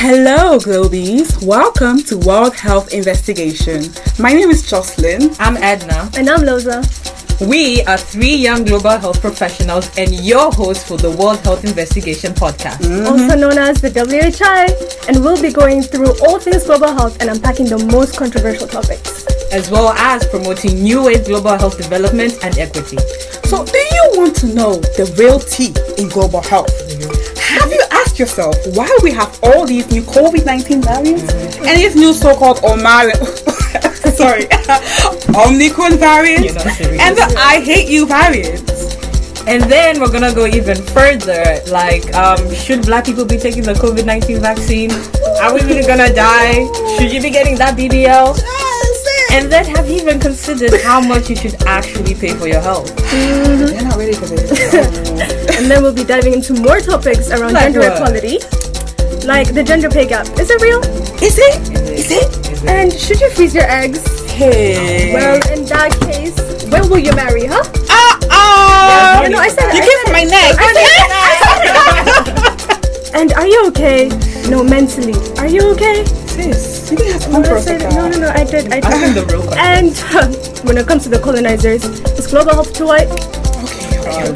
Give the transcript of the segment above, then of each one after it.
Hello, Globies. Welcome to World Health Investigation. My name is Jocelyne. I'm Edna. And I'm Loza. We are three young global health professionals and your hosts for the World Health Investigation podcast. Mm-hmm. Also known as the WHI. And we'll be going through all things global health and unpacking the most controversial topics. As well as promoting new wave global health development and equity. So, do you want to know the real tea in global health? Have you yourself why we have all these new COVID 19 variants mm-hmm. and these new so called Omar, sorry, Omicron variants and the I hate you variants? And then we're gonna go even further. Like, um, should black people be taking the COVID 19 vaccine? Are we really gonna die? Should you be getting that BBL? And then have you even considered how much you should actually pay for your health? Mm-hmm. They're not ready for this. And then we'll be diving into more topics around like gender what? equality. Like the gender pay gap. Is it real? Is it? Is it? Is it? And should you freeze your eggs? Hey. Well, in that case, when will you marry, huh? Ah, ah! Uh, no, I said You came for my neck. and are you okay? No, mentally. Are you okay? Sis, you didn't have to no, no, no, no, I did. I did. I the real question. And uh, when it comes to the colonizers, is global health too white?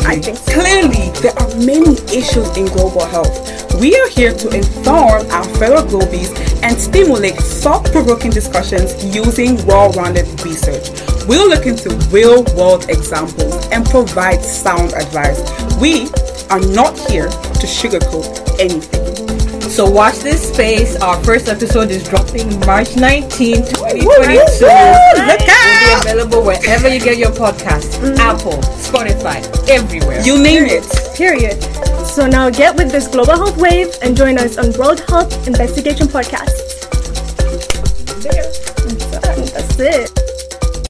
I think so. Clearly, there are many issues in global health. We are here to inform our fellow globies and stimulate thought-provoking discussions using well-rounded research. We'll look into real-world examples and provide sound advice. We are not here to sugarcoat anything. So watch this space. Our first episode is dropping March 19, 2022. Look out! Will be available wherever you get your podcast. Mm-hmm. Apple, Spotify, everywhere. You name it. Period. So now get with this global health wave and join us on World Health Investigation Podcast. There. That's it.